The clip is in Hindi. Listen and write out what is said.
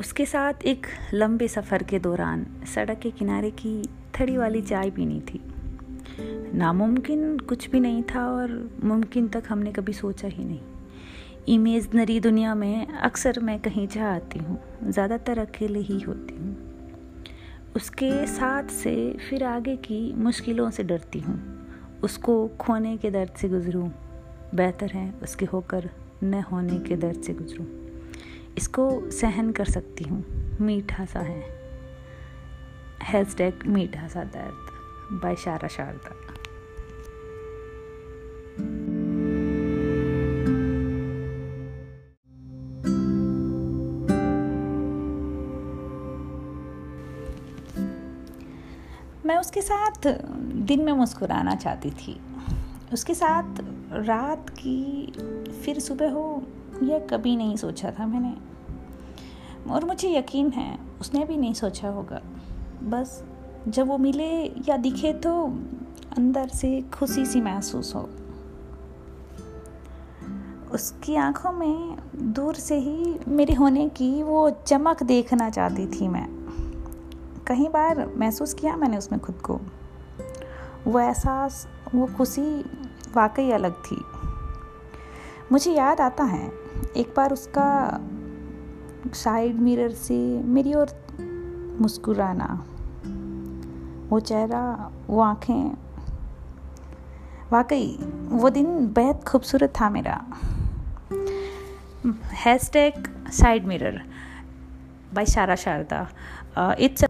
उसके साथ एक लंबे सफ़र के दौरान सड़क के किनारे की थड़ी वाली चाय पीनी थी। नामुमकिन कुछ भी नहीं था और मुमकिन तक हमने कभी सोचा ही नहीं। इमेजनरी दुनिया में अक्सर मैं कहीं जा आती हूँ, ज़्यादातर अकेले ही होती हूँ। उसके साथ से फिर आगे की मुश्किलों से डरती हूँ। उसको खोने के दर्द से गुज़रूँ, बेहतर है उसके होकर न होने के दर्द से गुज़रूँ। इसको सहन कर सकती हूँ। मीठा सा है। हैश टैग मीठा सा दर्द बाय शारा शारदा। मैं उसके साथ दिन में मुस्कुराना चाहती थी। उसके साथ रात की फिर सुबह हो यह कभी नहीं सोचा था मैंने। और मुझे यकीन है, उसने भी नहीं सोचा होगा। बस, जब वो मिले या दिखे तो अंदर से खुशी सी महसूस हो। उसकी आँखों में दूर से ही मेरे होने की वो चमक देखना चाहती थी मैं। कई बार महसूस किया मैंने उसमें खुद को। वो एहसास, वो खुशी वाकई अलग थी। मुझे याद आता है एक बार उसका साइड मिरर से मेरी ओर मुस्कुराना। वो चेहरा, वो आँखें, वाकई वो दिन बेहद खूबसूरत था मेरा। Hashtag side mirror by शारा शारदा इट्स